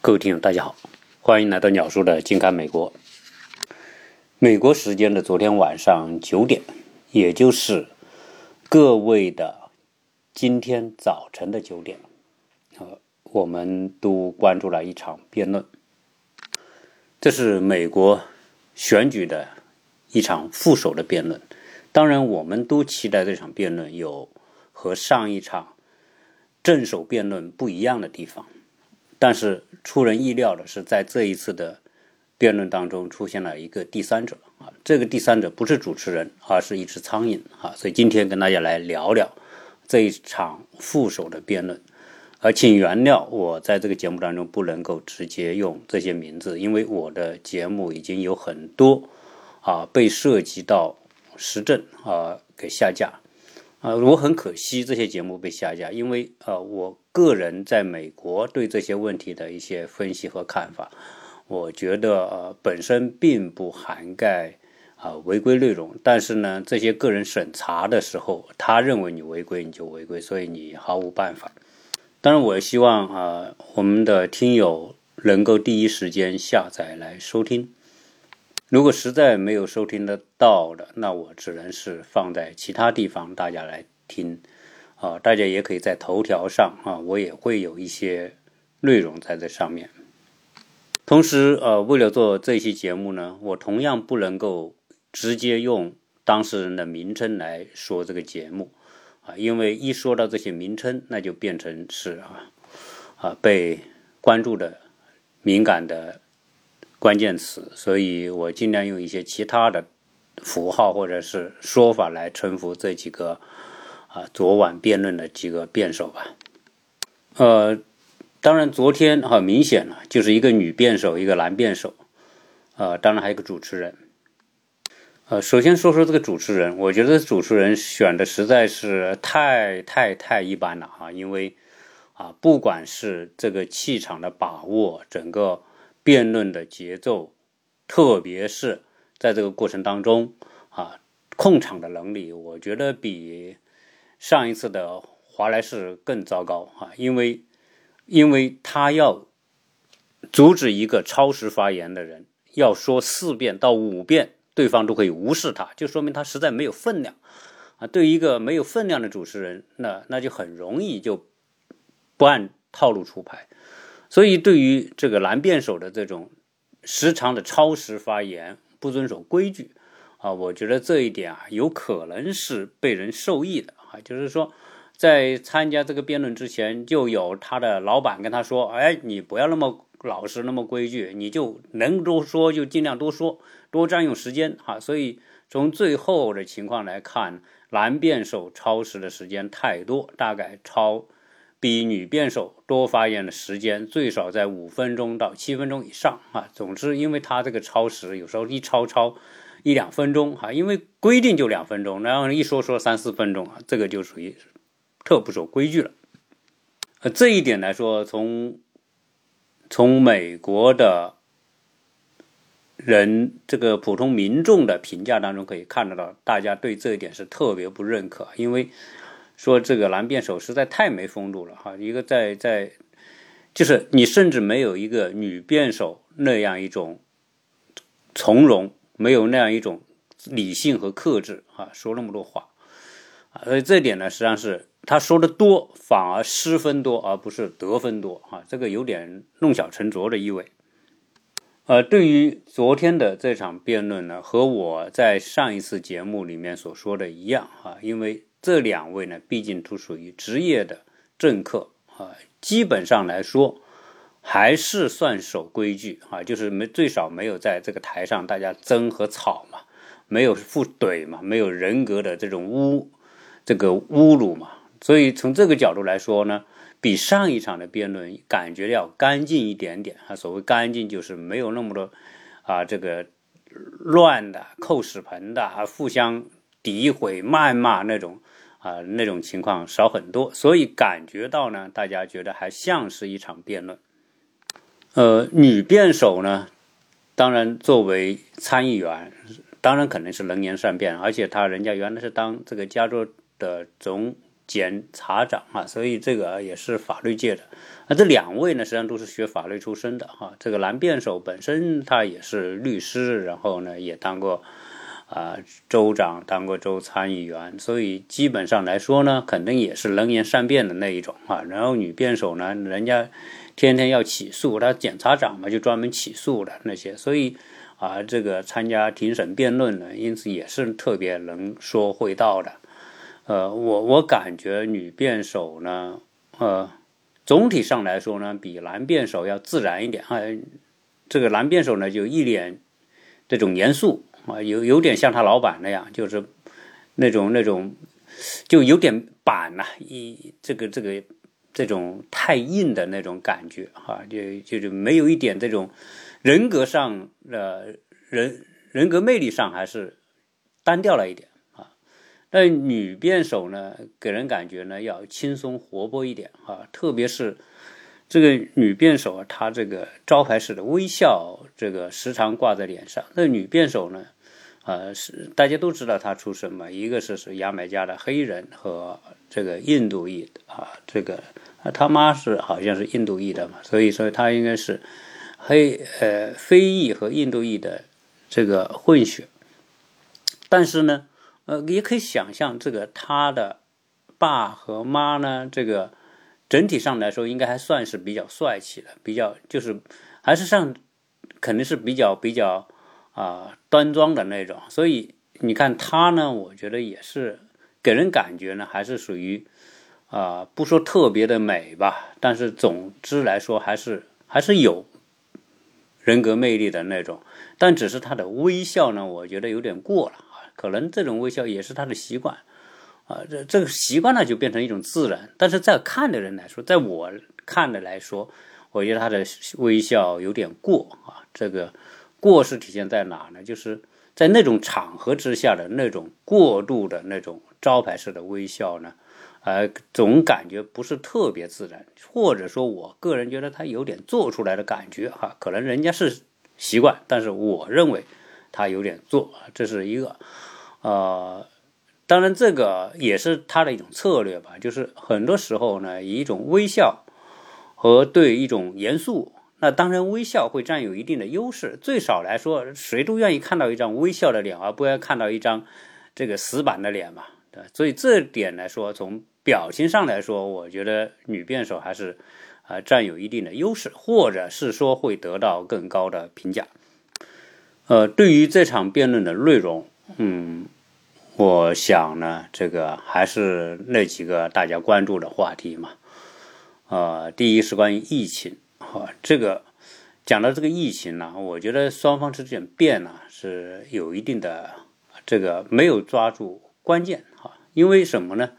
各位听友，大家好，欢迎来到鸟叔的近看美国。美国时间的昨天晚上九点，也就是各位的今天早晨的九点，呃，我们都关注了一场辩论。这是美国选举的一场副手的辩论。当然，我们都期待这场辩论有和上一场正手辩论不一样的地方。但是出人意料的是，在这一次的辩论当中出现了一个第三者啊，这个第三者不是主持人，而是一只苍蝇啊。所以今天跟大家来聊聊这一场副手的辩论。而请原谅我在这个节目当中不能够直接用这些名字，因为我的节目已经有很多啊被涉及到时政啊给下架。啊，我很可惜这些节目被下架，因为呃，我个人在美国对这些问题的一些分析和看法，我觉得呃本身并不涵盖啊违规内容，但是呢，这些个人审查的时候，他认为你违规你就违规，所以你毫无办法。当然，我希望啊我们的听友能够第一时间下载来收听。如果实在没有收听得到的，那我只能是放在其他地方，大家来听。啊，大家也可以在头条上啊，我也会有一些内容在这上面。同时，呃，为了做这期节目呢，我同样不能够直接用当事人的名称来说这个节目啊，因为一说到这些名称，那就变成是啊啊被关注的敏感的。关键词，所以我尽量用一些其他的符号或者是说法来称呼这几个啊昨晚辩论的几个辩手吧。呃，当然昨天很明显了，就是一个女辩手，一个男辩手，呃，当然还有一个主持人。呃，首先说说这个主持人，我觉得主持人选的实在是太太太一般了啊，因为啊，不管是这个气场的把握，整个。辩论的节奏，特别是在这个过程当中啊，控场的能力，我觉得比上一次的华莱士更糟糕啊！因为，因为他要阻止一个超时发言的人，要说四遍到五遍，对方都可以无视他，就说明他实在没有分量啊！对于一个没有分量的主持人，那那就很容易就不按套路出牌。所以，对于这个男辩手的这种时常的超时发言、不遵守规矩啊，我觉得这一点啊，有可能是被人受益的啊。就是说，在参加这个辩论之前，就有他的老板跟他说：“哎，你不要那么老实、那么规矩，你就能多说就尽量多说，多占用时间。”哈，所以从最后的情况来看，男辩手超时的时间太多，大概超。比女辩手多发言的时间最少在五分钟到七分钟以上啊。总之，因为他这个超时，有时候一超超一两分钟哈，因为规定就两分钟，然后一说说三四分钟啊，这个就属于特不守规矩了。呃，这一点来说，从从美国的人这个普通民众的评价当中可以看得到，大家对这一点是特别不认可，因为。说这个男辩手实在太没风度了哈，一个在在，就是你甚至没有一个女辩手那样一种从容，没有那样一种理性和克制啊，说那么多话啊，所以这点呢，实际上是他说的多，反而失分多，而不是得分多啊，这个有点弄巧成拙的意味。呃，对于昨天的这场辩论呢，和我在上一次节目里面所说的一样啊，因为。这两位呢，毕竟都属于职业的政客啊，基本上来说还是算守规矩啊，就是没最少没有在这个台上大家争和吵嘛，没有互怼嘛，没有人格的这种污这个侮辱嘛，所以从这个角度来说呢，比上一场的辩论感觉要干净一点点啊。所谓干净，就是没有那么多啊这个乱的、扣屎盆的啊，互相诋毁、谩骂那种。啊，那种情况少很多，所以感觉到呢，大家觉得还像是一场辩论。呃，女辩手呢，当然作为参议员，当然肯定是能言善辩，而且她人家原来是当这个加州的总检察长啊，所以这个也是法律界的。那这两位呢，实际上都是学法律出身的哈。这个男辩手本身他也是律师，然后呢也当过啊州长，当过州参议员，所以基本上来说呢，肯定也是能言善辩的那一种啊。然后女辩手呢，人家天天要起诉，他检察长嘛，就专门起诉的那些，所以啊，这个参加庭审辩论呢，因此也是特别能说会道的。呃，我我感觉女辩手呢，呃。总体上来说呢，比男辩手要自然一点啊。这个男辩手呢，就一脸这种严肃啊，有有点像他老板那样，就是那种那种就有点板呐，一这个这个这种太硬的那种感觉哈，就就是没有一点这种人格上的人人格魅力上还是单调了一点啊。那女辩手呢，给人感觉呢要轻松活泼一点啊，特别是这个女辩手啊，她这个招牌式的微笑，这个时常挂在脸上。那女辩手呢，呃，是大家都知道他出身嘛，一个是是牙买加的黑人和这个印度裔啊，这个他妈是好像是印度裔的嘛，所以说他应该是黑呃非裔和印度裔的这个混血，但是呢。呃，也可以想象，这个他的爸和妈呢，这个整体上来说，应该还算是比较帅气的，比较就是还是上肯定是比较比较啊端庄的那种。所以你看他呢，我觉得也是给人感觉呢，还是属于啊不说特别的美吧，但是总之来说，还是还是有人格魅力的那种。但只是他的微笑呢，我觉得有点过了啊。可能这种微笑也是他的习惯，啊，这这个习惯呢就变成一种自然。但是在看的人来说，在我看的来说，我觉得他的微笑有点过啊。这个过是体现在哪呢？就是在那种场合之下的那种过度的那种招牌式的微笑呢，呃，总感觉不是特别自然，或者说我个人觉得他有点做出来的感觉哈。可能人家是习惯，但是我认为他有点做，这是一个。呃，当然，这个也是他的一种策略吧。就是很多时候呢，以一种微笑和对一种严肃，那当然微笑会占有一定的优势。最少来说，谁都愿意看到一张微笑的脸，而不要看到一张这个死板的脸嘛。对，所以这点来说，从表情上来说，我觉得女辩手还是啊占有一定的优势，或者是说会得到更高的评价。呃，对于这场辩论的内容。嗯，我想呢，这个还是那几个大家关注的话题嘛。呃，第一是关于疫情，好，这个讲到这个疫情呢，我觉得双方之间辩呢是有一定的这个没有抓住关键，哈，因为什么呢？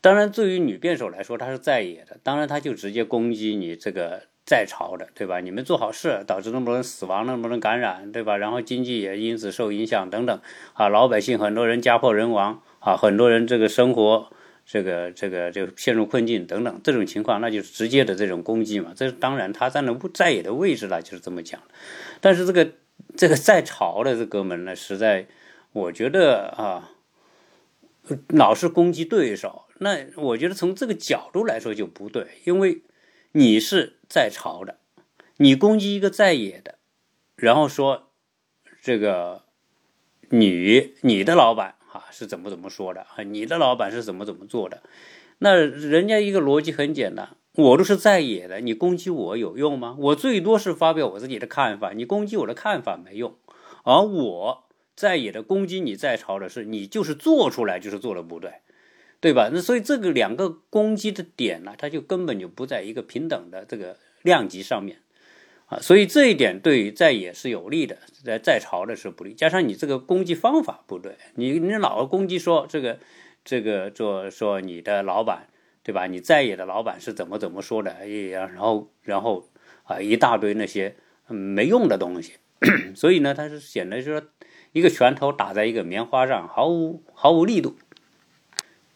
当然，对于女辩手来说，她是在野的，当然她就直接攻击你这个。在朝的，对吧？你们做好事，导致那么多人死亡，那么多人感染，对吧？然后经济也因此受影响，等等，啊，老百姓很多人家破人亡，啊，很多人这个生活，这个这个就陷入困境，等等，这种情况，那就是直接的这种攻击嘛。这当然他站在在野的位置了，就是这么讲。但是这个这个在朝的这哥们呢，实在我觉得啊，老是攻击对手，那我觉得从这个角度来说就不对，因为。你是在朝的，你攻击一个在野的，然后说这个你你的老板是怎么怎么说的啊？你的老板是怎么怎么做的？那人家一个逻辑很简单，我都是在野的，你攻击我有用吗？我最多是发表我自己的看法，你攻击我的看法没用。而我在野的攻击你在朝的是你就是做出来就是做的不对。对吧？那所以这个两个攻击的点呢，它就根本就不在一个平等的这个量级上面啊。所以这一点对于在野是有利的，在在朝的是不利。加上你这个攻击方法不对，你你老攻击说这个这个做说你的老板对吧？你在野的老板是怎么怎么说的？哎呀，然后然后啊一大堆那些没用的东西。所以呢，它是显得说一个拳头打在一个棉花上，毫无毫无力度。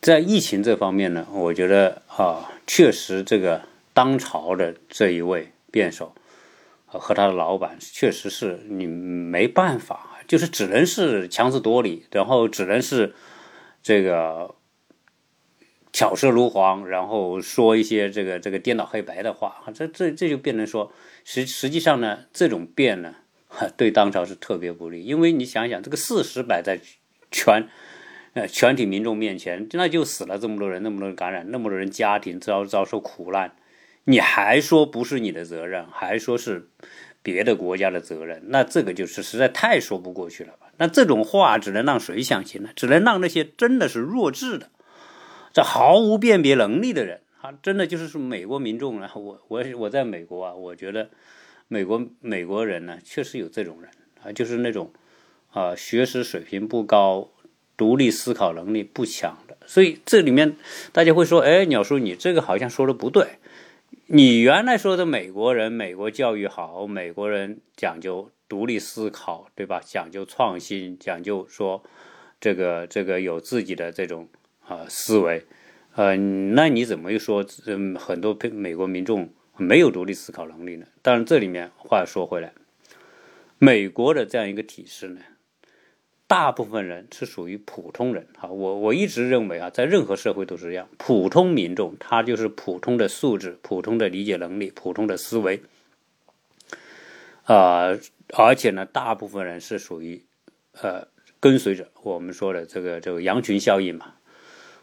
在疫情这方面呢，我觉得啊，确实这个当朝的这一位辩手和他的老板，确实是你没办法，就是只能是强词夺理，然后只能是这个巧舌如簧，然后说一些这个这个颠倒黑白的话，这这这就变成说，实实际上呢，这种变呢，对当朝是特别不利，因为你想想，这个事实摆在全呃全体民众面前，那就死了这么多人，那么多人感染，那么多人家庭遭遭受苦难，你还说不是你的责任，还说是别的国家的责任，那这个就是实在太说不过去了吧？那这种话只能让谁相信呢？只能让那些真的是弱智的。这毫无辨别能力的人啊，真的就是说美国民众呢。我我我在美国啊，我觉得美国美国人呢，确实有这种人啊，就是那种啊，学识水平不高，独立思考能力不强的。所以这里面大家会说，哎，鸟叔，你这个好像说的不对。你原来说的美国人，美国教育好，美国人讲究独立思考，对吧？讲究创新，讲究说这个这个有自己的这种。啊，思维，呃，那你怎么又说，嗯，很多美国民众没有独立思考能力呢？当然，这里面话说回来，美国的这样一个体制呢，大部分人是属于普通人。啊，我我一直认为啊，在任何社会都是这样，普通民众他就是普通的素质、普通的理解能力、普通的思维，啊，而且呢，大部分人是属于呃跟随着，我们说的这个这个羊群效应嘛。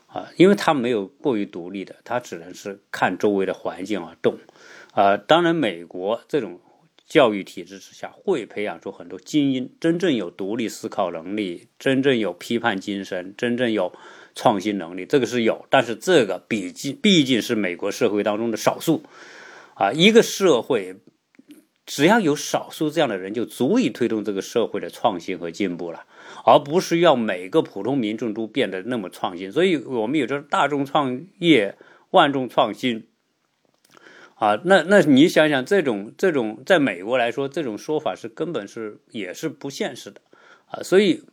啊，因为他没有过于独立的，他只能是看周围的环境而动。啊，当然，美国这种教育体制之下，会培养出很多精英，真正有独立思考能力，真正有批判精神，真正有创新能力，这个是有。但是，这个毕竟毕竟是美国社会当中的少数。啊，一个社会只要有少数这样的人，就足以推动这个社会的创新和进步了。而不是要每个普通民众都变得那么创新，所以我们有着大众创业、万众创新啊。那那你想想，这种这种在美国来说，这种说法是根本是也是不现实的啊。所以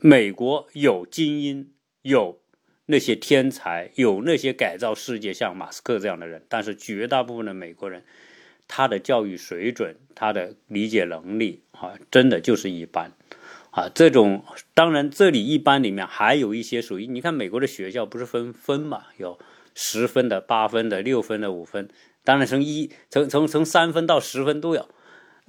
美国有精英，有那些天才，有那些改造世界像马斯克这样的人，但是绝大部分的美国人，他的教育水准、他的理解能力啊，真的就是一般。啊，这种当然，这里一般里面还有一些属于你看美国的学校不是分分嘛，有十分的、八分的、六分的、五分，当然从一从从从三分到十分都有，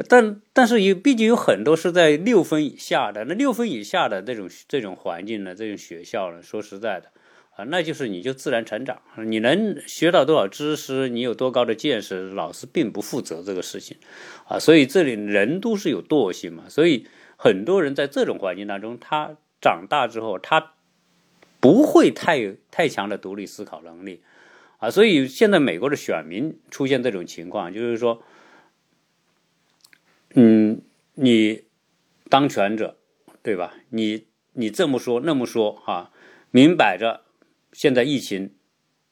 但但是有毕竟有很多是在六分以下的，那六分以下的这种这种环境呢，这种学校呢，说实在的啊，那就是你就自然成长，你能学到多少知识，你有多高的见识，老师并不负责这个事情，啊，所以这里人都是有惰性嘛，所以。很多人在这种环境当中，他长大之后，他不会太太强的独立思考能力啊，所以现在美国的选民出现这种情况，就是说，嗯，你当权者对吧？你你这么说那么说哈，明摆着现在疫情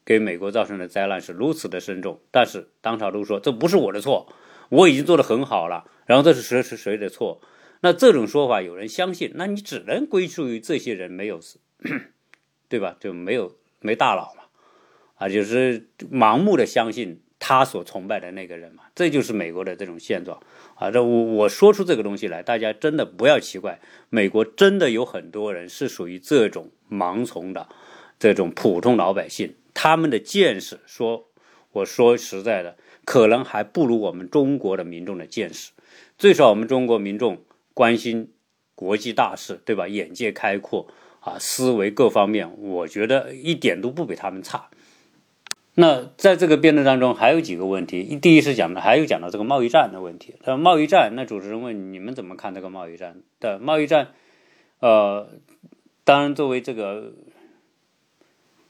给美国造成的灾难是如此的深重，但是当朝都说这不是我的错，我已经做得很好了，然后这是谁是谁的错？那这种说法有人相信，那你只能归属于这些人没有，对吧？就没有没大脑嘛，啊，就是盲目的相信他所崇拜的那个人嘛，这就是美国的这种现状啊。这我我说出这个东西来，大家真的不要奇怪，美国真的有很多人是属于这种盲从的这种普通老百姓，他们的见识，说我说实在的，可能还不如我们中国的民众的见识，最少我们中国民众。关心国际大事，对吧？眼界开阔啊，思维各方面，我觉得一点都不比他们差。那在这个辩论当中，还有几个问题。第一是讲的，还有讲到这个贸易战的问题。那贸易战，那主持人问你们怎么看这个贸易战？的贸易战，呃，当然作为这个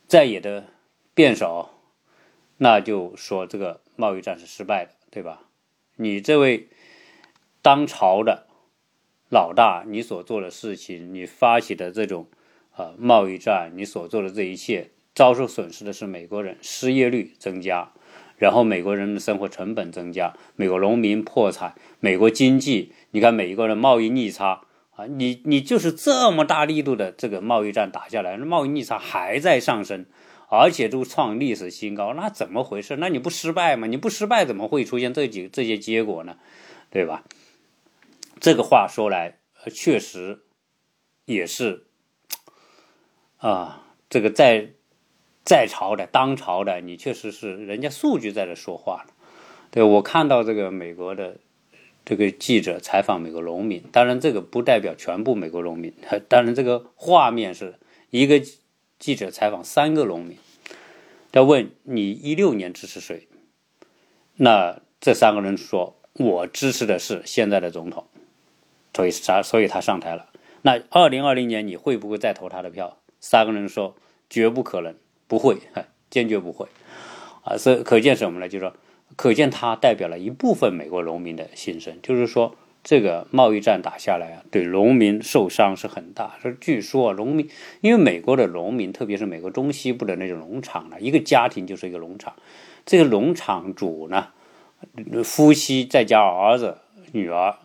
在野的辩手，那就说这个贸易战是失败的，对吧？你这位当朝的。老大，你所做的事情，你发起的这种，呃，贸易战，你所做的这一切，遭受损失的是美国人，失业率增加，然后美国人的生活成本增加，美国农民破产，美国经济，你看每一个人贸易逆差啊，你你就是这么大力度的这个贸易战打下来，贸易逆差还在上升，而且都创历史新高，那怎么回事？那你不失败吗？你不失败，怎么会出现这几这些结果呢？对吧？这个话说来，确实也是啊，这个在在朝的、当朝的，你确实是人家数据在这说话了。对我看到这个美国的这个记者采访美国农民，当然这个不代表全部美国农民，当然这个画面是一个记者采访三个农民，他问你一六年支持谁？那这三个人说，我支持的是现在的总统，所以啥所以他上台了。那二零二零年你会不会再投他的票？三个人说绝不可能。不会，坚决不会，啊，所以可见什么呢？就是说，可见他代表了一部分美国农民的心声。就是说，这个贸易战打下来啊，对农民受伤是很大。说据说农民，因为美国的农民，特别是美国中西部的那种农场呢，一个家庭就是一个农场，这个农场主呢，夫妻再加儿子、女儿，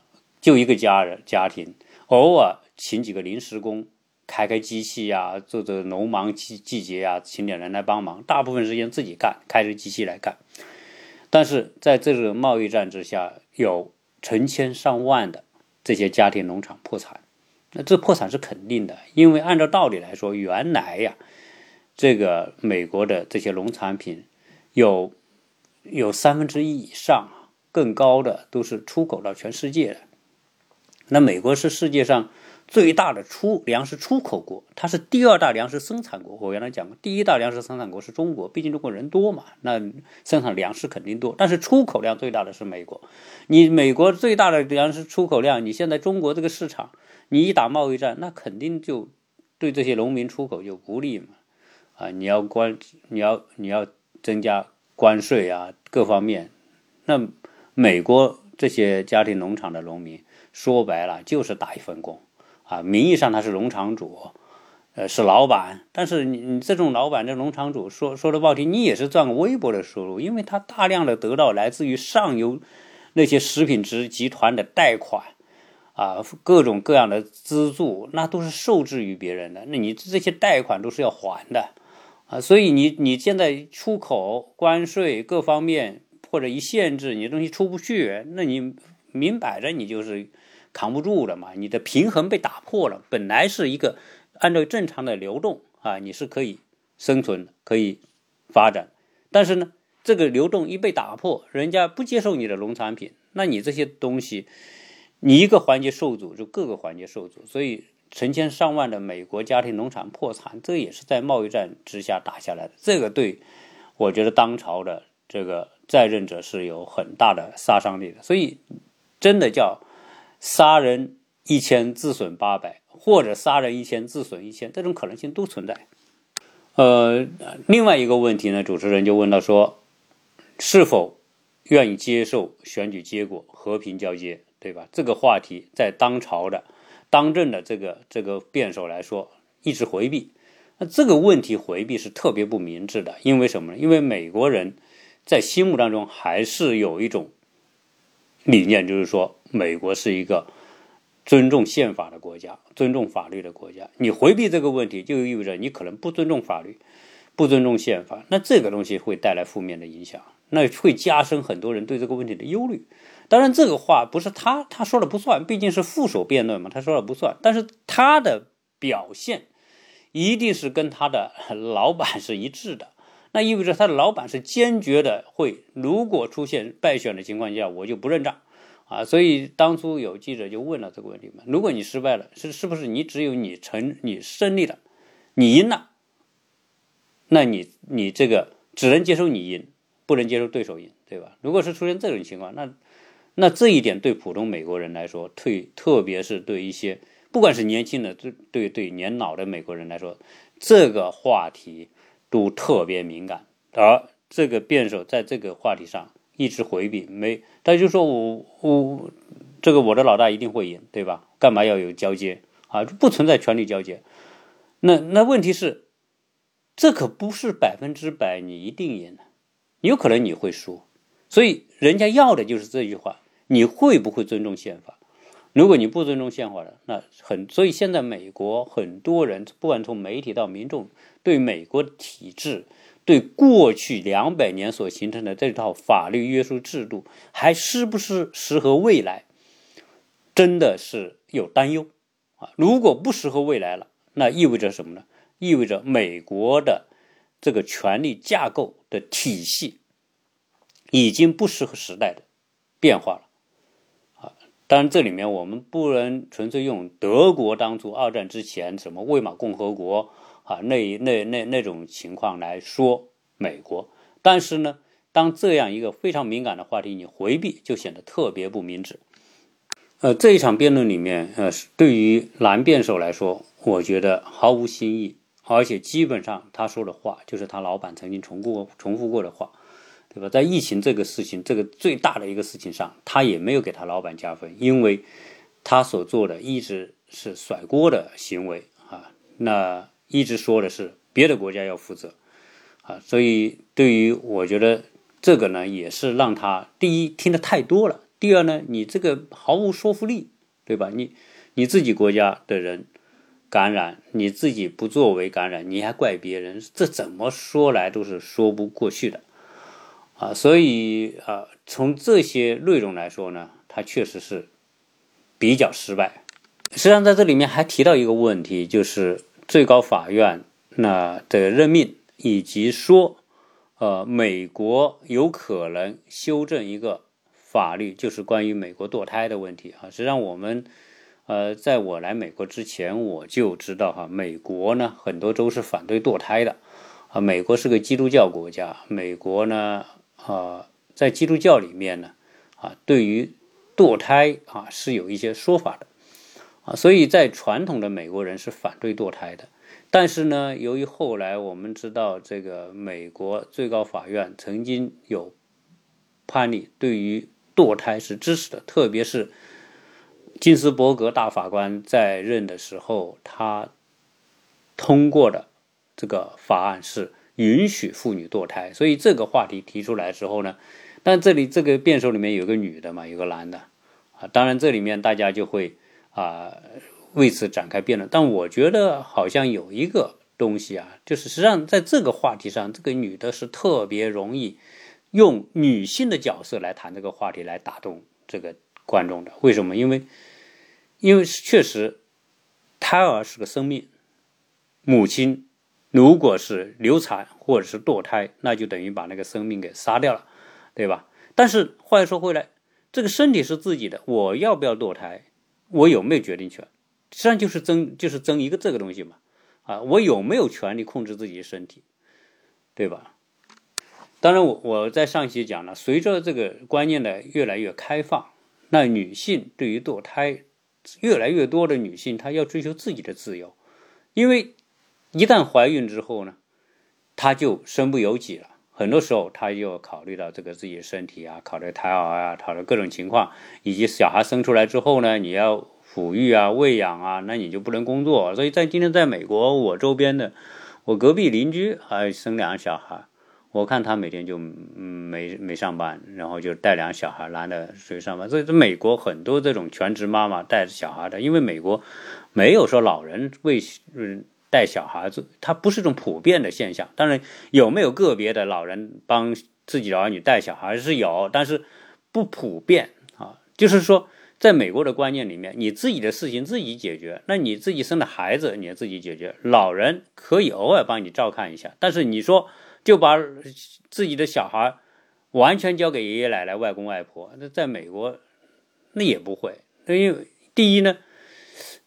就一个家人家庭，偶尔请几个临时工。开开机器呀，做做农忙季季节呀，请点人来帮忙，大部分时间自己干，开着机器来干。但是在这个贸易战之下，有成千上万的这些家庭农场破产，那这破产是肯定的，因为按照道理来说，原来呀，这个美国的这些农产品有有三分之一以上更高的都是出口到全世界的，那美国是世界上。最大的出粮食出口国，它是第二大粮食生产国。我原来讲过，第一大粮食生产国是中国，毕竟中国人多嘛，那生产粮食肯定多。但是出口量最大的是美国。你美国最大的粮食出口量，你现在中国这个市场，你一打贸易战，那肯定就对这些农民出口就不利嘛。啊，你要关，你要你要增加关税啊，各方面。那美国这些家庭农场的农民，说白了就是打一份工。啊，名义上他是农场主，呃，是老板，但是你你这种老板这农场主说说的不好听，你也是赚个微薄的收入，因为他大量的得到来自于上游那些食品值集团的贷款，啊，各种各样的资助，那都是受制于别人的，那你这些贷款都是要还的，啊，所以你你现在出口关税各方面或者一限制，你东西出不去，那你明摆着你就是。扛不住了嘛？你的平衡被打破了。本来是一个按照正常的流动啊，你是可以生存、可以发展。但是呢，这个流动一被打破，人家不接受你的农产品，那你这些东西，你一个环节受阻，就各个环节受阻。所以成千上万的美国家庭农场破产，这也是在贸易战之下打下来的。这个对我觉得当朝的这个在任者是有很大的杀伤力的。所以真的叫。杀人一千，自损八百，或者杀人一千，自损一千，这种可能性都存在。呃，另外一个问题呢，主持人就问到说，是否愿意接受选举结果和平交接，对吧？这个话题在当朝的、当政的这个这个辩手来说，一直回避。那这个问题回避是特别不明智的，因为什么呢？因为美国人在心目当中还是有一种。理念就是说，美国是一个尊重宪法的国家，尊重法律的国家。你回避这个问题，就意味着你可能不尊重法律，不尊重宪法。那这个东西会带来负面的影响，那会加深很多人对这个问题的忧虑。当然，这个话不是他他说了不算，毕竟是副手辩论嘛，他说了不算。但是他的表现一定是跟他的老板是一致的。那意味着他的老板是坚决的，会如果出现败选的情况下，我就不认账，啊，所以当初有记者就问了这个问题嘛：如果你失败了，是是不是你只有你成你胜利了，你赢了，那你你这个只能接受你赢，不能接受对手赢，对吧？如果是出现这种情况，那那这一点对普通美国人来说，对特别是对一些不管是年轻的，对对对年老的美国人来说，这个话题。都特别敏感，而这个辩手在这个话题上一直回避，没，他就说我我这个我的老大一定会赢，对吧？干嘛要有交接啊？不存在权力交接。那那问题是，这可不是百分之百你一定赢的，有可能你会输。所以人家要的就是这句话：你会不会尊重宪法？如果你不尊重宪法的，那很，所以现在美国很多人，不管从媒体到民众。对美国体制，对过去两百年所形成的这套法律约束制度，还是不是适合未来，真的是有担忧啊！如果不适合未来了，那意味着什么呢？意味着美国的这个权力架构的体系已经不适合时代的变化了。啊，当然这里面我们不能纯粹用德国当初二战之前什么魏玛共和国啊那那那那种情况来说美国，但是呢，当这样一个非常敏感的话题你回避，就显得特别不明智。呃，这一场辩论里面，呃，对于男辩手来说，我觉得毫无新意，而且基本上他说的话就是他老板曾经重复重复过的话，对吧？在疫情这个事情，这个最大的一个事情上，他也没有给他老板加分，因为他所做的一直是甩锅的行为啊，那一直说的是别的国家要负责啊，所以对于我觉得这个呢，也是让他第一听的太多了。第二呢，你这个毫无说服力，对吧？你你自己国家的人感染，你自己不作为感染，你还怪别人，这怎么说来都是说不过去的啊！所以啊，从这些内容来说呢，他确实是比较失败。实际上，在这里面还提到一个问题，就是最高法院那的任命，以及说，呃，美国有可能修正一个。法律就是关于美国堕胎的问题啊。实际上，我们呃，在我来美国之前，我就知道哈，美国呢很多州是反对堕胎的啊。美国是个基督教国家，美国呢啊，在基督教里面呢啊，对于堕胎啊是有一些说法的啊。所以在传统的美国人是反对堕胎的，但是呢，由于后来我们知道这个美国最高法院曾经有判例对于堕胎是支持的，特别是金斯伯格大法官在任的时候，他通过的这个法案是允许妇女堕胎。所以这个话题提出来之后呢，但这里这个辩手里面有个女的嘛，有个男的啊，当然这里面大家就会啊为此展开辩论。但我觉得好像有一个东西啊，就是实际上在这个话题上，这个女的是特别容易。用女性的角色来谈这个话题，来打动这个观众的，为什么？因为，因为确实，胎儿是个生命，母亲如果是流产或者是堕胎，那就等于把那个生命给杀掉了，对吧？但是话又说回来，这个身体是自己的，我要不要堕胎，我有没有决定权？实际上就是争，就是争一个这个东西嘛，啊，我有没有权利控制自己的身体，对吧？当然，我我在上期讲了，随着这个观念的越来越开放，那女性对于堕胎，越来越多的女性她要追求自己的自由，因为一旦怀孕之后呢，她就身不由己了。很多时候，他就考虑到这个自己身体啊，考虑胎儿啊，考虑各种情况，以及小孩生出来之后呢，你要抚育啊、喂养啊，那你就不能工作。所以在今天在美国，我周边的，我隔壁邻居还生两个小孩。我看他每天就没没上班，然后就带两个小孩，男的出去上班。所以，在美国很多这种全职妈妈带着小孩的，因为美国没有说老人为嗯带小孩子，它不是一种普遍的现象。当然，有没有个别的老人帮自己的儿女带小孩是有，但是不普遍啊。就是说，在美国的观念里面，你自己的事情自己解决，那你自己生的孩子你自己解决，老人可以偶尔帮你照看一下，但是你说。就把自己的小孩完全交给爷爷奶奶、外公外婆，那在美国那也不会。因为第一呢，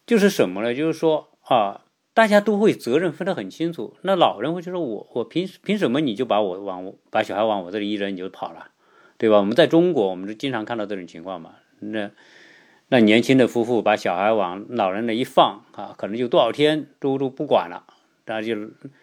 就是什么呢？就是说啊，大家都会责任分得很清楚。那老人会觉得我我凭凭什么你就把我往把小孩往我这里一扔你就跑了，对吧？我们在中国，我们就经常看到这种情况嘛。那那年轻的夫妇把小孩往老人那一放啊，可能就多少天都都不管了。那就，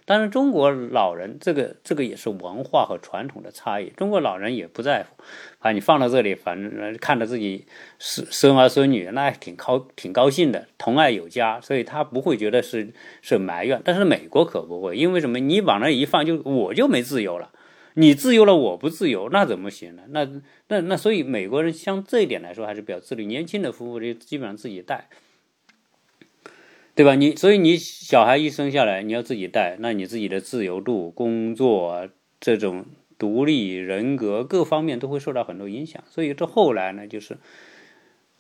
当然，中国老人这个这个也是文化和传统的差异。中国老人也不在乎，把你放到这里，反正看着自己孙孙儿孙女，那挺高挺高兴的，同爱有加，所以他不会觉得是是埋怨。但是美国可不会，因为什么？你往那一放，就我就没自由了，你自由了，我不自由，那怎么行呢？那那那，所以美国人像这一点来说还是比较自律，年轻的夫妇就基本上自己带。对吧？你所以你小孩一生下来，你要自己带，那你自己的自由度、工作这种独立人格各方面都会受到很多影响。所以这后来呢，就是，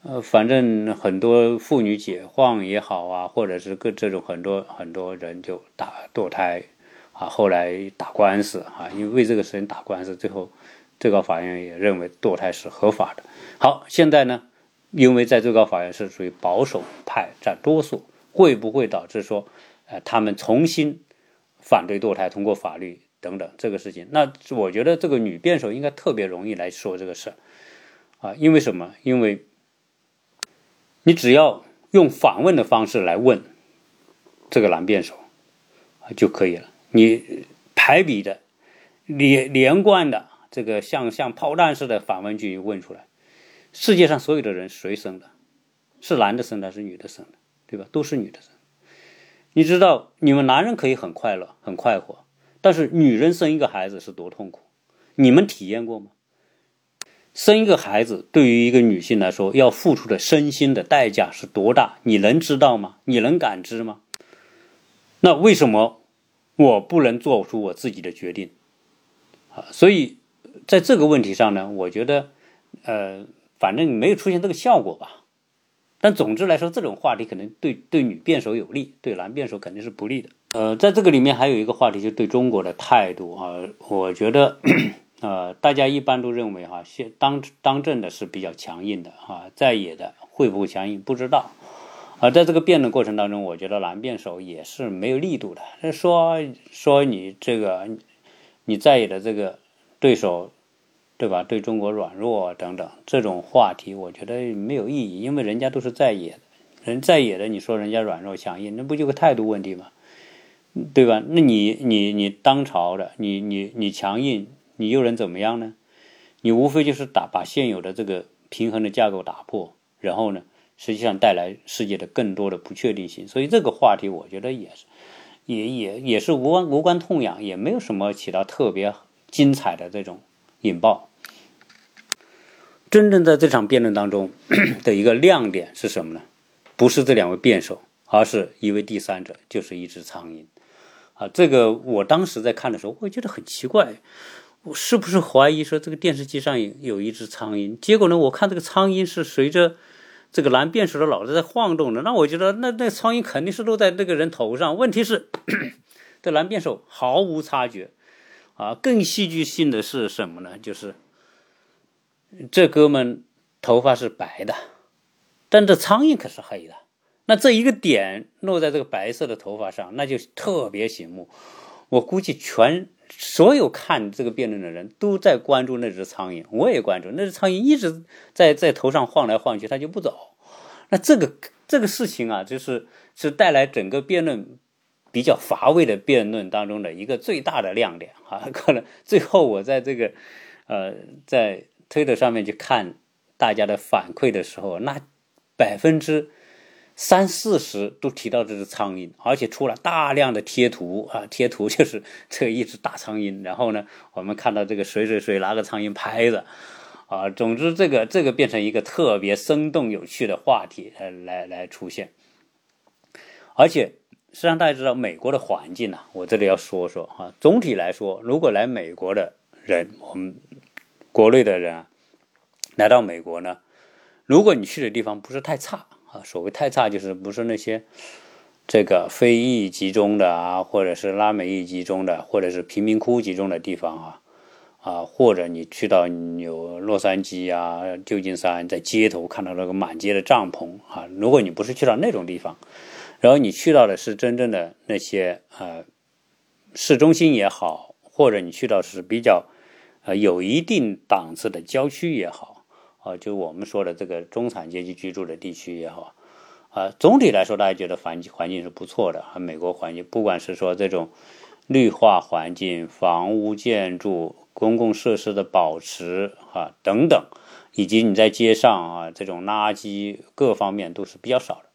呃，反正很多妇女解放也好啊，或者是各这种很多很多人就打堕胎，啊，后来打官司啊，因为为这个事情打官司，最后最高法院也认为堕胎是合法的。好，现在呢，因为在最高法院是属于保守派占多数，会不会导致说，呃，他们重新反对堕胎，通过法律等等这个事情？那我觉得这个女辩手应该特别容易来说这个事啊，因为什么？因为你只要用反问的方式来问这个男辩手啊就可以了。你排比的连连贯的这个像像炮弹似的反问句问出来，世界上所有的人谁生的？是男的生的还是女的生的？对吧？都是女的生。你知道你们男人可以很快乐很快活，但是女人生一个孩子是多痛苦？你们体验过吗？生一个孩子对于一个女性来说要付出的身心的代价是多大？你能知道吗？你能感知吗？那为什么？我不能做出我自己的决定，啊，所以在这个问题上呢，我觉得，呃，反正没有出现这个效果吧。但总之来说，这种话题可能对对女辩手有利，对男辩手肯定是不利的。呃，在这个里面还有一个话题，就对中国的态度啊，我觉得，呃，大家一般都认为哈，现当当政的是比较强硬的哈，在野的会不会强硬，不知道。而在这个辩论过程当中，我觉得男辩手也是没有力度的。说说你这个你在野的这个对手，对吧？对中国软弱等等这种话题，我觉得没有意义，因为人家都是在野的，人在野的，你说人家软弱强硬，那不就个态度问题吗？对吧？那你你你当朝的，你你你强硬，你又能怎么样呢？你无非就是打把现有的这个平衡的架构打破，然后呢？实际上带来世界的更多的不确定性，所以这个话题我觉得也是，也也也是无关无关痛痒，也没有什么起到特别精彩的这种引爆。真正在这场辩论当中 的一个亮点是什么呢？不是这两位辩手，而是一位第三者，就是一只苍蝇。啊，这个我当时在看的时候，我觉得很奇怪，我是不是怀疑说这个电视机上有一只苍蝇？结果呢，我看这个苍蝇是随着。这个蓝辩手的脑袋在晃动的，那我觉得那那苍蝇肯定是落在那个人头上。问题是，这蓝辩手毫无察觉啊！更戏剧性的是什么呢？就是这哥们头发是白的，但这苍蝇可是黑的。那这一个点落在这个白色的头发上，那就特别醒目。我估计全所有看这个辩论的人都在关注那只苍蝇，我也关注那只苍蝇一直在在头上晃来晃去，它就不走。那这个这个事情啊，就是是带来整个辩论比较乏味的辩论当中的一个最大的亮点啊。可能最后我在这个呃在推特上面去看大家的反馈的时候，那百分之。三四十都提到这只苍蝇，而且出了大量的贴图啊，贴图 就是这一只大苍蝇。然后呢，我们看到这个谁谁谁拿个苍蝇拍的，啊，总之这个这个变成一个特别生动有趣的话题来来来出现。而且实际上大家知道美国的环境呢，我这里要说说哈。总体来说，如果来美国的人，我们国内的人，来到美国呢，如果你去的地方不是太差。啊，所谓太差就是不是那些这个非裔集中的啊，或者是拉美裔集中的，或者是贫民窟集中的地方啊，啊，或者你去到有洛杉矶啊、旧金山，在街头看到那个满街的帐篷啊，如果你不是去到那种地方，然后你去到的是真正的那些呃市中心也好，或者你去到是比较呃有一定档次的郊区也好。啊，就我们说的这个中产阶级居住的地区也好，啊，总体来说，大家觉得环境环境是不错的。美国环境，不管是说这种绿化环境、房屋建筑、公共设施的保持啊等等，以及你在街上啊这种垃圾各方面都是比较少的。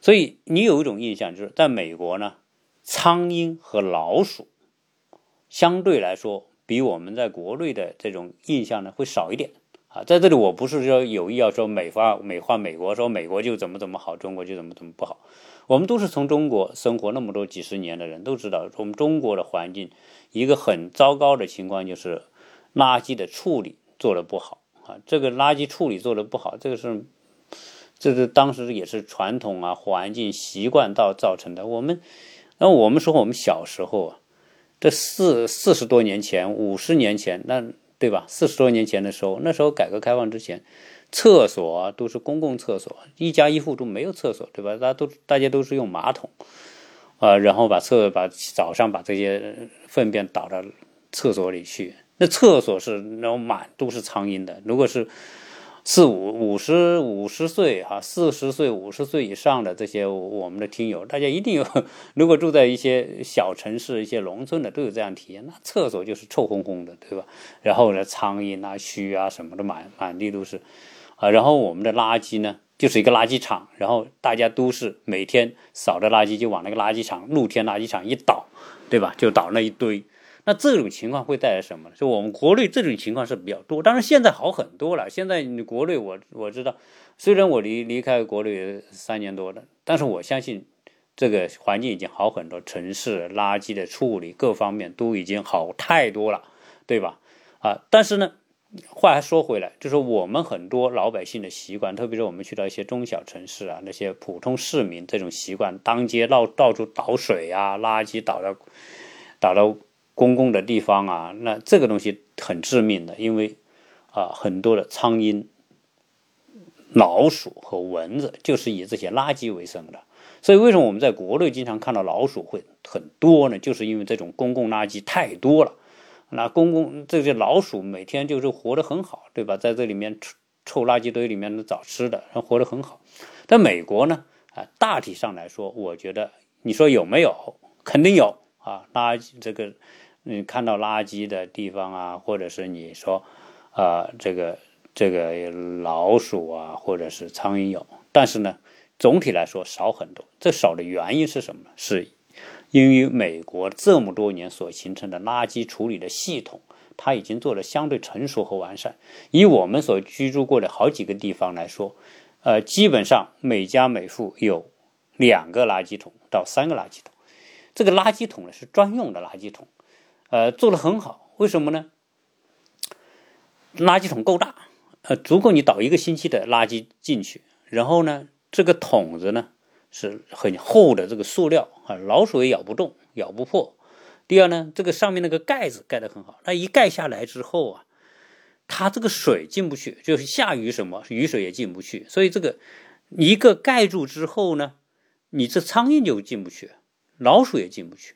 所以你有一种印象，就是在美国呢，苍蝇和老鼠相对来说比我们在国内的这种印象呢会少一点。啊，在这里我不是说有意要说美化美化美国，说美国就怎么怎么好，中国就怎么怎么不好。我们都是从中国生活那么多几十年的人，都知道我们中国的环境一个很糟糕的情况就是垃圾的处理做的不好啊。这个垃圾处理做的不好，这个是这是当时也是传统啊环境习惯到造成的。我们那我们说我们小时候啊，这四四十多年前、五十年前，那对吧？四十多年前的时候，那时候改革开放之前，厕所都是公共厕所，一家一户都没有厕所，对吧？大家都大家都是用马桶，啊，然后把厕把早上把这些粪便倒到厕所里去，那厕所是那种满都是苍蝇的。如果是四五五十五十岁哈，四十岁五十岁以上的这些我们的听友，大家一定有。如果住在一些小城市、一些农村的，都有这样体验。那厕所就是臭烘烘的，对吧？然后呢，苍蝇啊、蛆啊什么的满满地都是啊。然后我们的垃圾呢，就是一个垃圾场，然后大家都是每天扫的垃圾就往那个垃圾场、露天垃圾场一倒，对吧？就倒那一堆。那这种情况会带来什么呢？就我们国内这种情况是比较多，当然现在好很多了。现在你国内我我知道，虽然我离离开国内三年多了，但是我相信这个环境已经好很多，城市垃圾的处理各方面都已经好太多了，对吧？啊，但是呢，话还说回来，就是我们很多老百姓的习惯，特别是我们去到一些中小城市啊，那些普通市民这种习惯，当街到到处倒水啊，垃圾倒到倒到。公共的地方啊，那这个东西很致命的，因为啊，很多的苍蝇、老鼠和蚊子就是以这些垃圾为生的。所以，为什么我们在国内经常看到老鼠会很多呢？就是因为这种公共垃圾太多了。那公共这些老鼠每天就是活得很好，对吧？在这里面臭臭垃圾堆里面找吃的，活得很好。但美国呢，啊，大体上来说，我觉得你说有没有？肯定有啊，垃圾这个。你看到垃圾的地方啊，或者是你说，啊，这个这个老鼠啊，或者是苍蝇有，但是呢，总体来说少很多。这少的原因是什么？是因为美国这么多年所形成的垃圾处理的系统，它已经做的相对成熟和完善。以我们所居住过的好几个地方来说，呃，基本上每家每户有两个垃圾桶到三个垃圾桶。这个垃圾桶呢是专用的垃圾桶。呃，做的很好，为什么呢？垃圾桶够大，呃，足够你倒一个星期的垃圾进去。然后呢，这个桶子呢是很厚的这个塑料啊，老鼠也咬不动，咬不破。第二呢，这个上面那个盖子盖得很好，它一盖下来之后啊，它这个水进不去，就是下雨什么雨水也进不去。所以这个一个盖住之后呢，你这苍蝇就进不去，老鼠也进不去。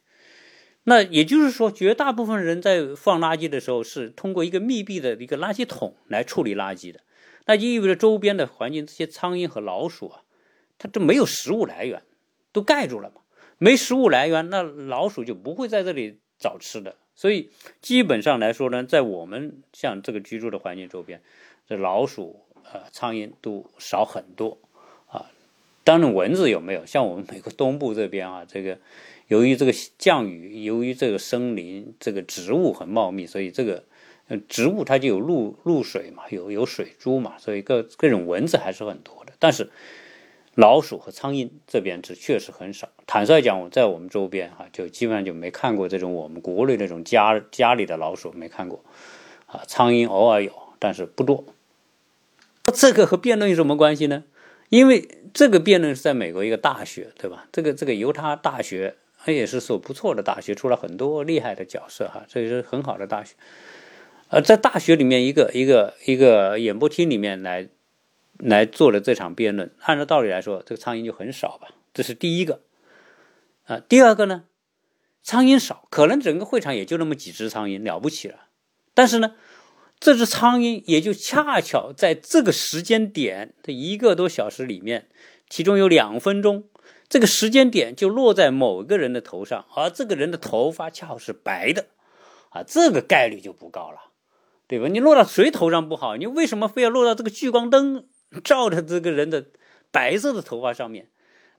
那也就是说，绝大部分人在放垃圾的时候是通过一个密闭的一个垃圾桶来处理垃圾的，那就意味着周边的环境这些苍蝇和老鼠啊，它都没有食物来源，都盖住了嘛。没食物来源，那老鼠就不会在这里找吃的。所以基本上来说呢，在我们像这个居住的环境周边，这老鼠、呃苍蝇都少很多啊。当然蚊子有没有？像我们美国东部这边啊，这个。由于这个降雨，由于这个森林、这个植物很茂密，所以这个植物它就有露露水嘛，有有水珠嘛，所以各各种蚊子还是很多的。但是老鼠和苍蝇这边是确实很少。坦率讲，我在我们周边哈，就基本上就没看过这种我们国内那种家家里的老鼠没看过啊，苍蝇偶尔有，但是不多。这个和辩论有什么关系呢？因为这个辩论是在美国一个大学，对吧？这个这个犹他大学。那也是所不错的大学，出了很多厉害的角色哈，这也是很好的大学。呃，在大学里面一个一个一个演播厅里面来来做了这场辩论，按照道理来说，这个苍蝇就很少吧，这是第一个。啊，第二个呢，苍蝇少，可能整个会场也就那么几只苍蝇，了不起了。但是呢，这只苍蝇也就恰巧在这个时间点的一个多小时里面，其中有两分钟。这个时间点就落在某个人的头上，而这个人的头发恰好是白的，啊，这个概率就不高了，对吧？你落到谁头上不好，你为什么非要落到这个聚光灯照着这个人的白色的头发上面？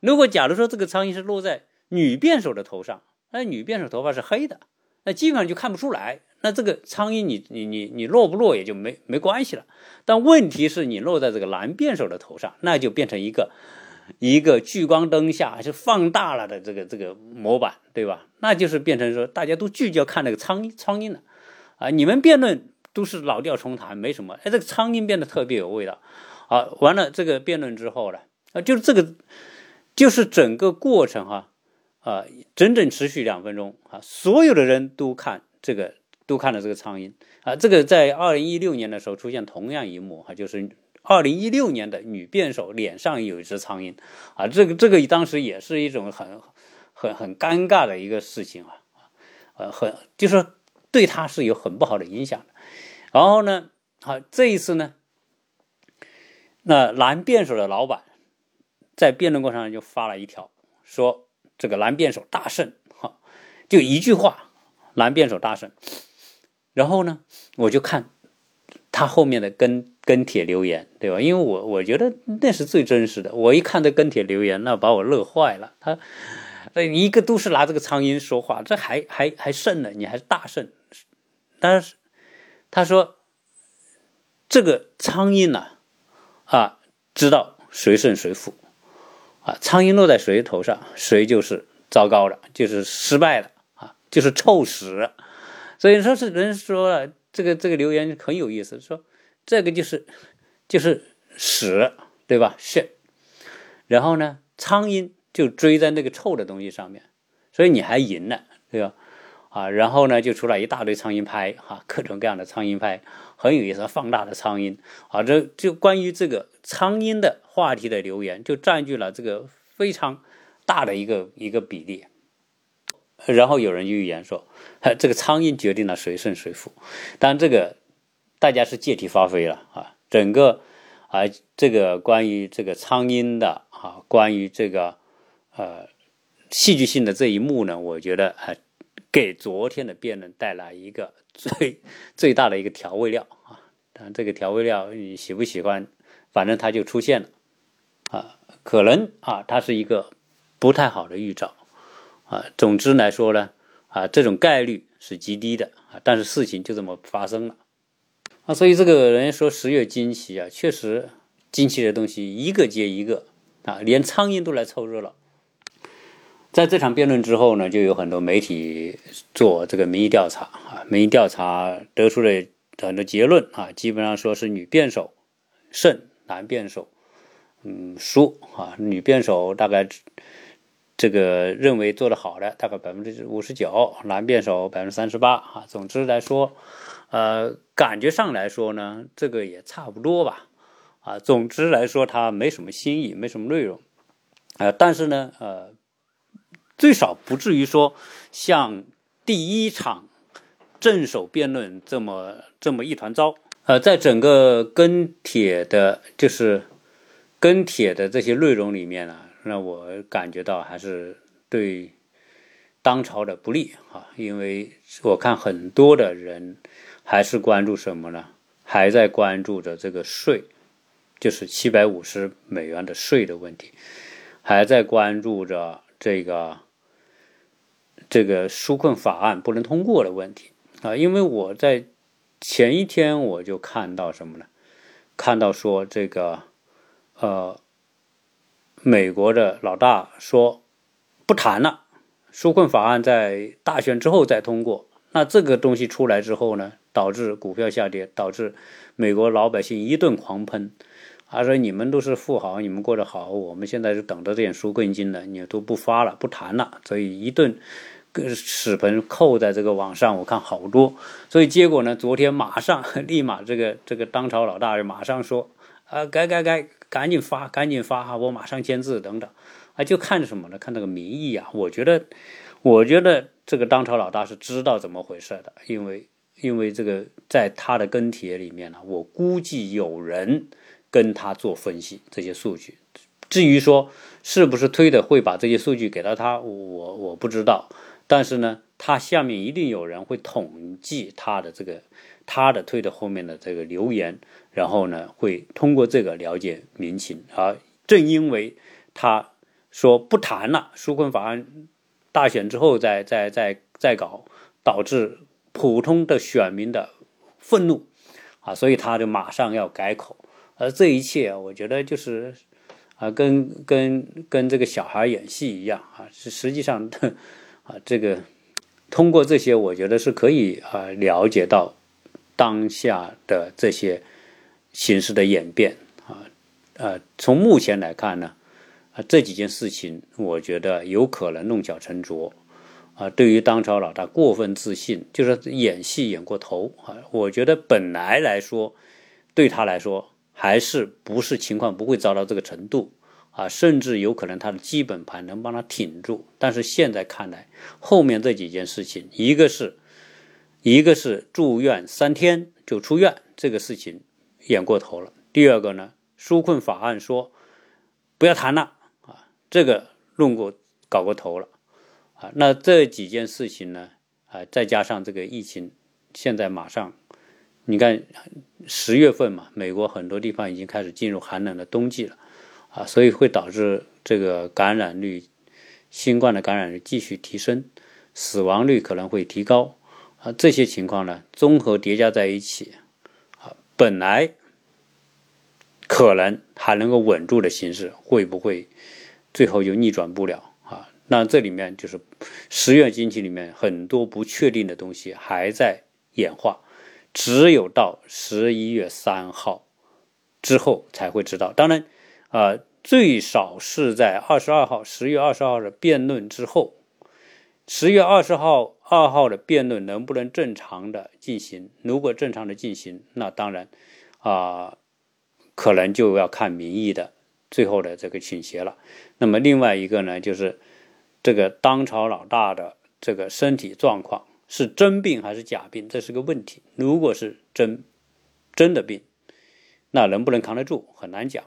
如果假如说这个苍蝇是落在女辩手的头上，那女辩手头发是黑的，那基本上就看不出来。那这个苍蝇你你你你落不落也就没没关系了。但问题是你落在这个男辩手的头上，那就变成一个。一个聚光灯下是放大了的这个这个模板，对吧？那就是变成说大家都聚焦看那个苍蝇苍蝇了，啊，你们辩论都是老调重弹，没什么。哎，这个苍蝇变得特别有味道。好，完了这个辩论之后呢，啊，就是这个，就是整个过程哈，啊，整整持续两分钟啊，所有的人都看这个，都看了这个苍蝇啊。这个在二零一六年的时候出现同样一幕哈，就是二零一六年的女辩手脸上有一只苍蝇啊，这个这个当时也是一种很很很尴尬的一个事情啊，呃，很就是对他是有很不好的影响的。然后呢，好这一次呢，那男辩手的老板在辩论过程中就发了一条说。这个男辩手大胜，哈，就一句话，男辩手大胜。然后呢，我就看他后面的跟跟帖留言，对吧？因为我我觉得那是最真实的。我一看这跟帖留言，那把我乐坏了。他一个都是拿这个苍蝇说话，这还还还胜呢，你还是大胜。但是他说这个苍蝇呢，啊，知道谁胜谁负。啊，苍蝇落在谁头上，谁就是糟糕的，就是失败了啊，就是臭屎。所以说是人说了，这个这个留言很有意思，说这个就是就是屎，对吧是。然后呢，苍蝇就追在那个臭的东西上面，所以你还赢了，对吧？啊，然后呢，就出来一大堆苍蝇拍，哈，各种各样的苍蝇拍，很有意思，放大的苍蝇，啊，这就关于这个苍蝇的话题的留言，就占据了这个非常大的一个一个比例。然后有人预言说，这个苍蝇决定了谁胜谁负，当然这个大家是借题发挥了啊，整个啊这个关于这个苍蝇的啊，关于这个呃戏剧性的这一幕呢，我觉得啊。给昨天的辩论带来一个 最最大的一个调味料啊！但这个调味料你喜不喜欢？反正它就出现了啊，可能啊，它是一个不太好的预兆啊。总之来说呢，啊，这种概率是极低的啊，但是事情就这么发生了啊。所以这个人说十月惊奇啊，确实惊奇的东西一个接一个啊，连苍蝇都来凑热闹。在这场辩论之后呢，就有很多媒体做这个民意调查啊，民意调查得出了很多结论啊，基本上说是女辩手胜，男辩手嗯输啊，女辩手大概这个认为做的好的大概百分之五十九，男辩手百分之三十八啊。总之来说，呃，感觉上来说呢，这个也差不多吧啊。总之来说，它没什么新意，没什么内容啊，但是呢，呃。最少不至于说像第一场正手辩论这么这么一团糟。呃，在整个跟帖的，就是跟帖的这些内容里面呢，让我感觉到还是对当朝的不利啊，因为我看很多的人还是关注什么呢？还在关注着这个税，就是七百五十美元的税的问题，还在关注着这个。这个纾困法案不能通过的问题啊，因为我在前一天我就看到什么呢？看到说这个呃，美国的老大说不谈了，纾困法案在大选之后再通过。那这个东西出来之后呢，导致股票下跌，导致美国老百姓一顿狂喷。他说：“你们都是富豪，你们过得好，我们现在就等着这点纾困金呢，你都不发了，不谈了，所以一顿。”屎盆扣在这个网上，我看好多，所以结果呢，昨天马上立马这个这个当朝老大马上说，啊，改改改，赶紧发，赶紧发哈，我马上签字等等，啊，就看什么呢？看那个民意啊，我觉得，我觉得这个当朝老大是知道怎么回事的，因为因为这个在他的跟帖里面呢，我估计有人跟他做分析这些数据，至于说是不是推的会把这些数据给到他，我我不知道。但是呢，他下面一定有人会统计他的这个他的推的后面的这个留言，然后呢，会通过这个了解民情。而正因为他说不谈了，纾困法案大选之后再再再再搞，导致普通的选民的愤怒啊，所以他就马上要改口。而这一切，我觉得就是啊，跟跟跟这个小孩演戏一样啊，是实际上的。啊，这个通过这些，我觉得是可以啊了解到当下的这些形势的演变啊。呃，从目前来看呢，啊，这几件事情，我觉得有可能弄巧成拙。啊，对于当朝老大过分自信，就是演戏演过头啊。我觉得本来来说，对他来说还是不是情况不会糟到这个程度啊，甚至有可能他的基本盘能帮他挺住。但是现在看来，后面这几件事情，一个是，一个是住院三天就出院，这个事情演过头了。第二个呢，纾困法案说不要谈了啊，这个弄过搞过头了。啊，那这几件事情呢？啊，再加上这个疫情，现在马上，你看十月份嘛，美国很多地方已经开始进入寒冷的冬季了，啊，所以会导致这个感染率，新冠的感染率继续提升，死亡率可能会提高，啊，这些情况呢，综合叠加在一起，啊，本来可能还能够稳住的形势，会不会最后就逆转不了啊？那这里面就是十月经济里面很多不确定的东西还在演化，只有到十一月三号之后才会知道。当然，啊，最少是在二十二号，十月二十二号的辩论之后，十月二十号二号的辩论能不能正常的进行？如果正常的进行，那当然啊，可能就要看民意的最后的这个倾斜了。那么另外一个呢，就是。这个当朝老大的这个身体状况是真病还是假病，这是个问题。如果是真真的病，那能不能扛得住很难讲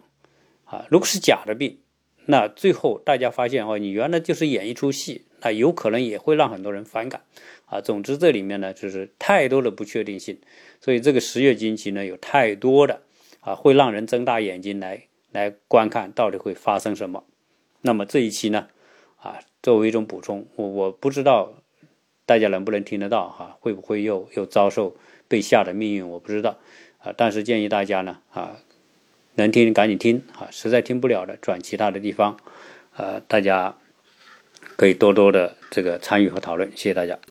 啊。如果是假的病，那最后大家发现哦，你原来就是演一出戏，那有可能也会让很多人反感啊。总之这里面呢，就是太多的不确定性，所以这个十月惊奇呢，有太多的啊，会让人睁大眼睛来来观看到底会发生什么。那么这一期呢，啊。作为一种补充，我我不知道大家能不能听得到哈，会不会又又遭受被吓的命运，我不知道啊。但是建议大家呢啊，能听赶紧听啊，实在听不了的转其他的地方，呃，大家可以多多的这个参与和讨论，谢谢大家。